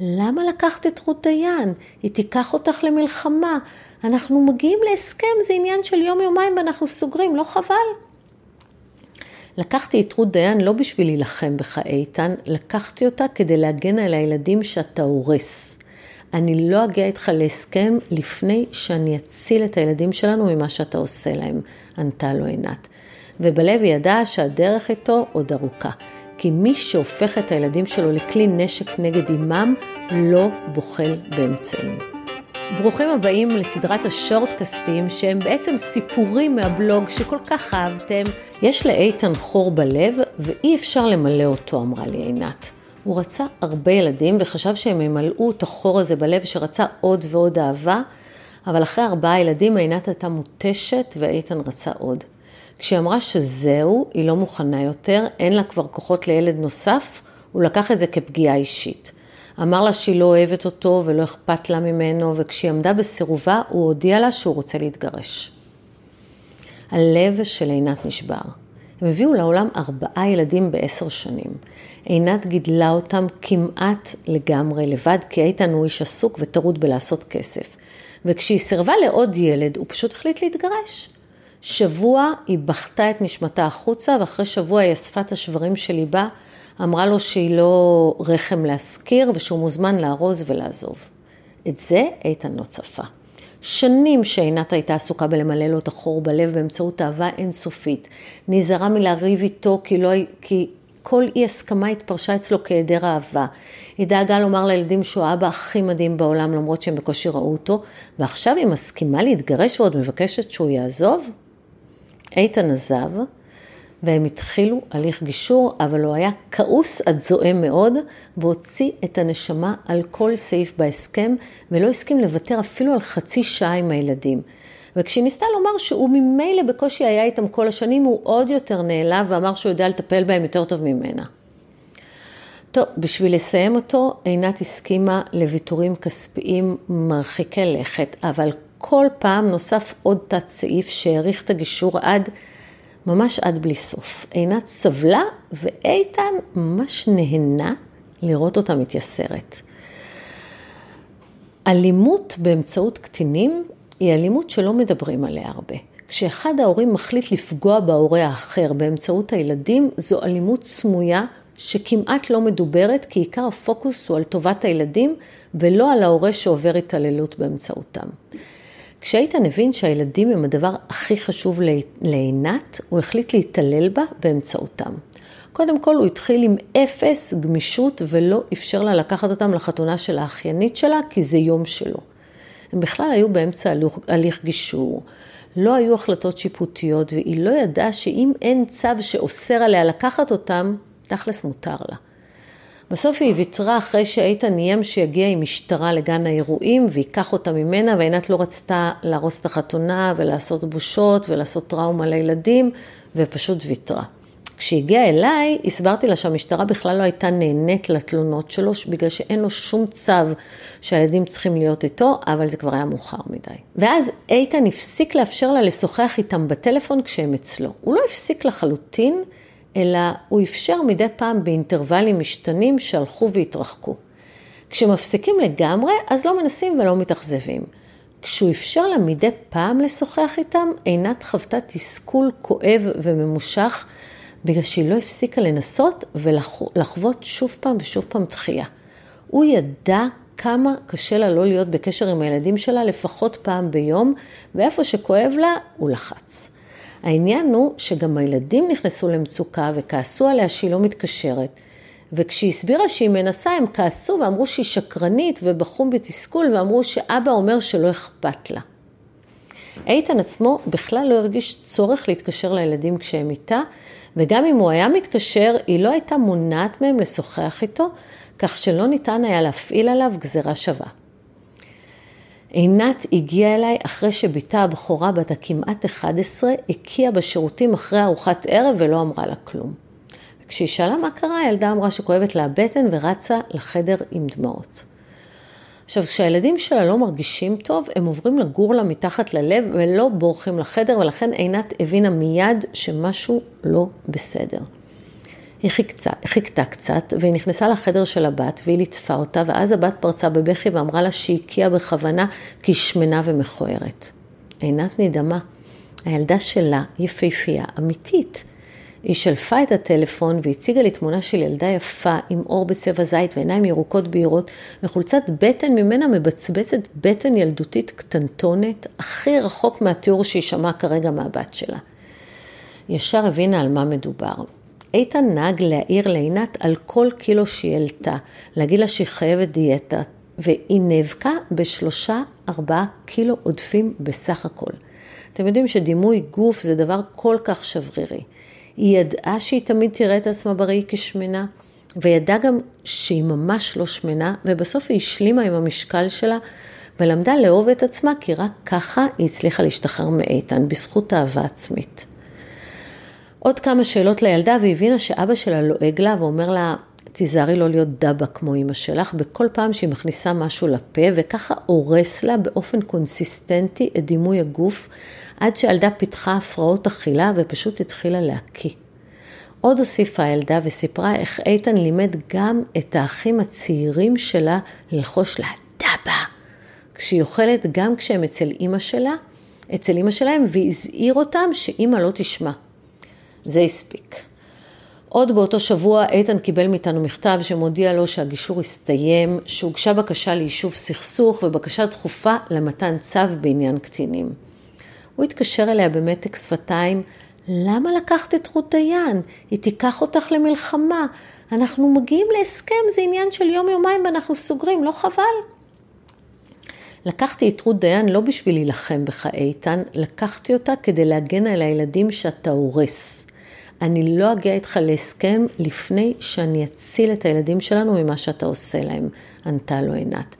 למה לקחת את רות דיין? היא תיקח אותך למלחמה. אנחנו מגיעים להסכם, זה עניין של יום-יומיים ואנחנו סוגרים, לא חבל? לקחתי את רות דיין לא בשביל להילחם בך, איתן, לקחתי אותה כדי להגן על הילדים שאתה הורס. אני לא אגיע איתך להסכם לפני שאני אציל את הילדים שלנו ממה שאתה עושה להם, ענתה לו עינת. ובלב ידעה שהדרך איתו עוד ארוכה. כי מי שהופך את הילדים שלו לכלי נשק נגד אימם, לא בוחל באמצעים. ברוכים הבאים לסדרת השורטקסטים, שהם בעצם סיפורים מהבלוג שכל כך אהבתם. יש לאיתן חור בלב, ואי אפשר למלא אותו, אמרה לי עינת. הוא רצה הרבה ילדים, וחשב שהם ימלאו את החור הזה בלב, שרצה עוד ועוד אהבה, אבל אחרי ארבעה ילדים עינת הייתה מותשת, ואיתן רצה עוד. כשהיא אמרה שזהו, היא לא מוכנה יותר, אין לה כבר כוחות לילד נוסף, הוא לקח את זה כפגיעה אישית. אמר לה שהיא לא אוהבת אותו ולא אכפת לה ממנו, וכשהיא עמדה בסירובה, הוא הודיע לה שהוא רוצה להתגרש. הלב של עינת נשבר. הם הביאו לעולם ארבעה ילדים בעשר שנים. עינת גידלה אותם כמעט לגמרי לבד, כי איתן הוא איש עסוק וטרוד בלעשות כסף. וכשהיא סירבה לעוד ילד, הוא פשוט החליט להתגרש. שבוע היא בכתה את נשמתה החוצה, ואחרי שבוע היא אספה את השברים של ליבה, אמרה לו שהיא לא רחם להשכיר ושהוא מוזמן לארוז ולעזוב. את זה איתן לא צפה. שנים שעינת הייתה עסוקה בלמלא לו את החור בלב באמצעות אהבה אינסופית. נזהרה מלריב איתו כי, לא, כי כל אי הסכמה התפרשה אצלו כהיעדר אהבה. היא דאגה לומר לילדים שהוא האבא הכי מדהים בעולם למרות שהם בקושי ראו אותו, ועכשיו היא מסכימה להתגרש ועוד מבקשת שהוא יעזוב? איתן עזב, והם התחילו הליך גישור, אבל הוא היה כעוס עד זועם מאוד, והוציא את הנשמה על כל סעיף בהסכם, ולא הסכים לוותר אפילו על חצי שעה עם הילדים. וכשהיא ניסתה לומר שהוא ממילא בקושי היה איתם כל השנים, הוא עוד יותר נעלב ואמר שהוא יודע לטפל בהם יותר טוב ממנה. טוב, בשביל לסיים אותו, עינת הסכימה לוויתורים כספיים מרחיקי לכת, אבל כל פעם נוסף עוד תת סעיף שהאריך את הגישור עד, ממש עד בלי סוף. עינת סבלה ואיתן ממש נהנה לראות אותה מתייסרת. אלימות באמצעות קטינים היא אלימות שלא מדברים עליה הרבה. כשאחד ההורים מחליט לפגוע בהורה האחר באמצעות הילדים, זו אלימות סמויה שכמעט לא מדוברת, כי עיקר הפוקוס הוא על טובת הילדים ולא על ההורה שעובר התעללות באמצעותם. כשאיתן הבין שהילדים הם הדבר הכי חשוב לעינת, הוא החליט להתעלל בה באמצעותם. קודם כל הוא התחיל עם אפס גמישות ולא אפשר לה לקחת אותם לחתונה של האחיינית שלה, כי זה יום שלו. הם בכלל היו באמצע הליך גישור, לא היו החלטות שיפוטיות, והיא לא ידעה שאם אין צו שאוסר עליה לקחת אותם, תכלס מותר לה. בסוף היא ויתרה אחרי שאיתן איים שיגיע עם משטרה לגן האירועים וייקח אותה ממנה, ועינת לא רצתה להרוס את החתונה ולעשות בושות ולעשות טראומה לילדים, ופשוט ויתרה. כשהגיעה אליי, הסברתי לה שהמשטרה בכלל לא הייתה נהנית לתלונות שלו, בגלל שאין לו שום צו שהילדים צריכים להיות איתו, אבל זה כבר היה מאוחר מדי. ואז איתן הפסיק לאפשר לה לשוחח איתם בטלפון כשהם אצלו. הוא לא הפסיק לחלוטין, אלא הוא אפשר מדי פעם באינטרוולים משתנים שהלכו והתרחקו. כשמפסיקים לגמרי, אז לא מנסים ולא מתאכזבים. כשהוא אפשר לה מדי פעם לשוחח איתם, עינת חוותה תסכול כואב וממושך, בגלל שהיא לא הפסיקה לנסות ולחוות שוב פעם ושוב פעם דחייה. הוא ידע כמה קשה לה לא להיות בקשר עם הילדים שלה לפחות פעם ביום, ואיפה שכואב לה, הוא לחץ. העניין הוא שגם הילדים נכנסו למצוקה וכעסו עליה שהיא לא מתקשרת. וכשהיא הסבירה שהיא מנסה, הם כעסו ואמרו שהיא שקרנית ובכו בתסכול ואמרו שאבא אומר שלא אכפת לה. איתן עצמו בכלל לא הרגיש צורך להתקשר לילדים כשהם איתה, וגם אם הוא היה מתקשר, היא לא הייתה מונעת מהם לשוחח איתו, כך שלא ניתן היה להפעיל עליו גזירה שווה. עינת הגיעה אליי אחרי שבתה הבכורה בת הכמעט 11 הקיאה בשירותים אחרי ארוחת ערב ולא אמרה לה כלום. כשהיא שאלה מה קרה, הילדה אמרה שכואבת לה הבטן ורצה לחדר עם דמעות. עכשיו, כשהילדים שלה לא מרגישים טוב, הם עוברים לגור לה מתחת ללב ולא בורחים לחדר, ולכן עינת הבינה מיד שמשהו לא בסדר. היא חיכתה, חיכתה קצת, והיא נכנסה לחדר של הבת, והיא ליטפה אותה, ואז הבת פרצה בבכי ואמרה לה שהיא הקיאה בכוונה, כי היא שמנה ומכוערת. עינת נדהמה. הילדה שלה יפהפייה, אמיתית. היא שלפה את הטלפון והציגה לי תמונה של ילדה יפה עם אור בצבע זית ועיניים ירוקות בהירות וחולצת בטן ממנה מבצבצת בטן ילדותית קטנטונת, הכי רחוק מהתיאור שהיא שמעה כרגע מהבת שלה. ישר הבינה על מה מדובר. איתן נהג להעיר לעינת על כל קילו שהיא העלתה, להגיד לה שהיא חייבת דיאטה, והיא נאבקה בשלושה, ארבעה קילו עודפים בסך הכל. אתם יודעים שדימוי גוף זה דבר כל כך שברירי. היא ידעה שהיא תמיד תראה את עצמה בראי כשמנה, וידעה גם שהיא ממש לא שמנה, ובסוף היא השלימה עם המשקל שלה, ולמדה לאהוב את עצמה, כי רק ככה היא הצליחה להשתחרר מאיתן, בזכות אהבה עצמית. עוד כמה שאלות לילדה, והבינה שאבא שלה לועג לה ואומר לה, תיזהרי לא להיות דבה כמו אימא שלך, בכל פעם שהיא מכניסה משהו לפה, וככה הורס לה באופן קונסיסטנטי את דימוי הגוף, עד שהילדה פיתחה הפרעות אכילה ופשוט התחילה להקיא. עוד הוסיפה הילדה וסיפרה איך איתן לימד גם את האחים הצעירים שלה ללחוש לה דבה, כשהיא אוכלת גם כשהם אצל אימא שלה, אצל אימא שלהם, והזהיר אותם שאימא לא תשמע. זה הספיק. עוד באותו שבוע איתן קיבל מאיתנו מכתב שמודיע לו שהגישור הסתיים, שהוגשה בקשה ליישוב סכסוך ובקשה דחופה למתן צו בעניין קטינים. הוא התקשר אליה במתק שפתיים, למה לקחת את רות דיין? היא תיקח אותך למלחמה. אנחנו מגיעים להסכם, זה עניין של יום-יומיים ואנחנו סוגרים, לא חבל? לקחתי את רות דיין לא בשביל להילחם בך, איתן, לקחתי אותה כדי להגן על הילדים שאתה הורס. אני לא אגיע איתך להסכם לפני שאני אציל את הילדים שלנו ממה שאתה עושה להם, ענתה לו עינת.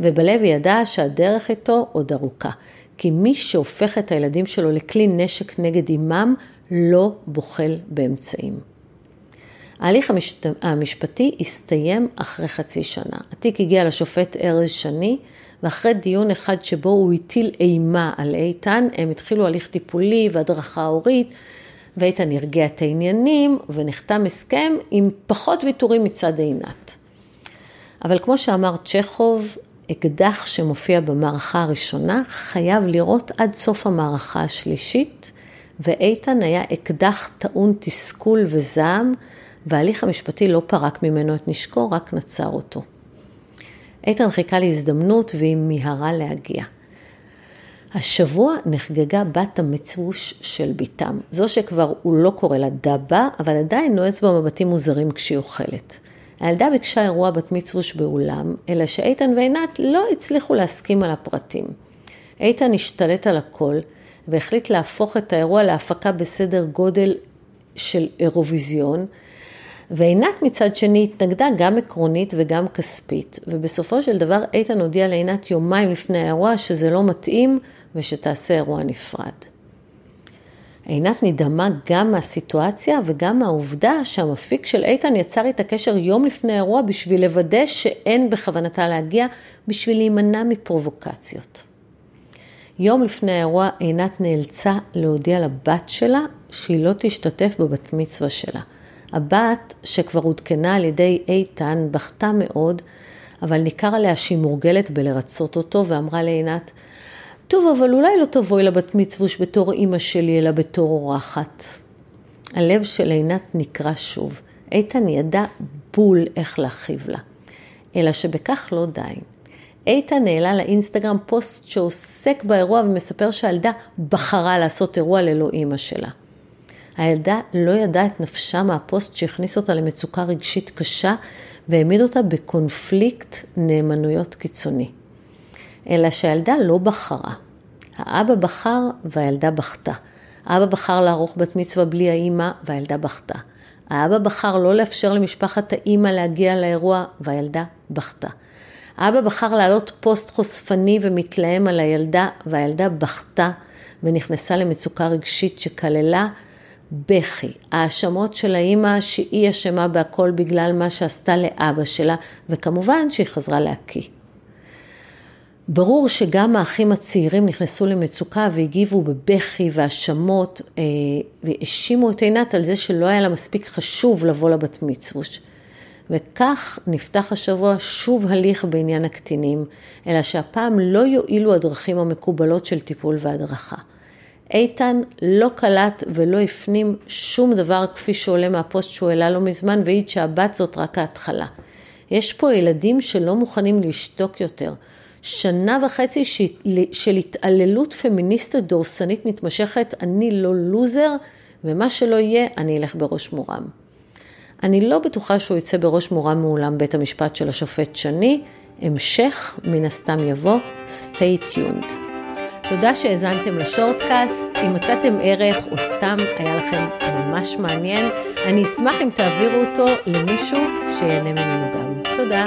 ובלב היא ידעה שהדרך איתו עוד ארוכה. כי מי שהופך את הילדים שלו לכלי נשק נגד אימם, לא בוחל באמצעים. ההליך המשת... המשפטי הסתיים אחרי חצי שנה. התיק הגיע לשופט ארז שני, ואחרי דיון אחד שבו הוא הטיל אימה על איתן, הם התחילו הליך טיפולי והדרכה הורית, ואיתן הרגיע את העניינים, ונחתם הסכם עם פחות ויתורים מצד עינת. אבל כמו שאמר צ'כוב, אקדח שמופיע במערכה הראשונה חייב לראות עד סוף המערכה השלישית, ואיתן היה אקדח טעון תסכול וזעם, וההליך המשפטי לא פרק ממנו את נשקו, רק נצר אותו. איתן חיכה להזדמנות והיא מיהרה להגיע. השבוע נחגגה בת המצווש של בתם, זו שכבר הוא לא קורא לה דבה, אבל עדיין נועץ בה מבטים מוזרים כשהיא אוכלת. הילדה ביקשה אירוע בת מצווש באולם, אלא שאיתן ועינת לא הצליחו להסכים על הפרטים. איתן השתלט על הכל, והחליט להפוך את האירוע להפקה בסדר גודל של אירוויזיון, ועינת מצד שני התנגדה גם עקרונית וגם כספית, ובסופו של דבר איתן הודיע לעינת יומיים לפני האירוע שזה לא מתאים ושתעשה אירוע נפרד. עינת נדהמה גם מהסיטואציה וגם מהעובדה שהמפיק של איתן יצר איתה קשר יום לפני האירוע בשביל לוודא שאין בכוונתה להגיע, בשביל להימנע מפרובוקציות. יום לפני האירוע עינת נאלצה להודיע לבת שלה שהיא לא תשתתף בבת מצווה שלה. הבת, שכבר עודכנה על ידי איתן, בכתה מאוד, אבל ניכר עליה שהיא מורגלת בלרצות אותו, ואמרה לעינת, טוב, אבל אולי לא תבואי לבת מצווש בתור אימא שלי, אלא בתור אורחת. הלב של עינת נקרע שוב. איתן ידע בול איך להכאיב לה. אלא שבכך לא די. איתן העלה לאינסטגרם פוסט שעוסק באירוע ומספר שהילדה בחרה לעשות אירוע ללא אימא שלה. הילדה לא ידעה את נפשה מהפוסט שהכניס אותה למצוקה רגשית קשה והעמיד אותה בקונפליקט נאמנויות קיצוני. אלא שהילדה לא בחרה. האבא בחר והילדה בכתה. האבא בחר לערוך בת מצווה בלי האימא והילדה בכתה. האבא בחר לא לאפשר למשפחת האימא להגיע לאירוע והילדה בכתה. האבא בחר להעלות פוסט חושפני ומתלהם על הילדה והילדה בכתה ונכנסה למצוקה רגשית שכללה בכי, האשמות של האימא שהיא אשמה בהכל בגלל מה שעשתה לאבא שלה, וכמובן שהיא חזרה להקיא. ברור שגם האחים הצעירים נכנסו למצוקה והגיבו בבכי והאשמות אה, והאשימו את עינת על זה שלא היה לה מספיק חשוב לבוא לבת מצווש. וכך נפתח השבוע שוב הליך בעניין הקטינים, אלא שהפעם לא יועילו הדרכים המקובלות של טיפול והדרכה. איתן לא קלט ולא הפנים שום דבר כפי שעולה מהפוסט שהוא העלה לא מזמן והעיד שהבת זאת רק ההתחלה. יש פה ילדים שלא מוכנים לשתוק יותר. שנה וחצי של התעללות פמיניסטית דורסנית מתמשכת, אני לא לוזר, ומה שלא יהיה, אני אלך בראש מורם. אני לא בטוחה שהוא יצא בראש מורם מאולם בית המשפט של השופט שני, המשך מן הסתם יבוא, stay tuned. תודה שהאזנתם לשורטקאסט, אם מצאתם ערך או סתם היה לכם ממש מעניין, אני אשמח אם תעבירו אותו למישהו שיהנה ממנו גם. תודה.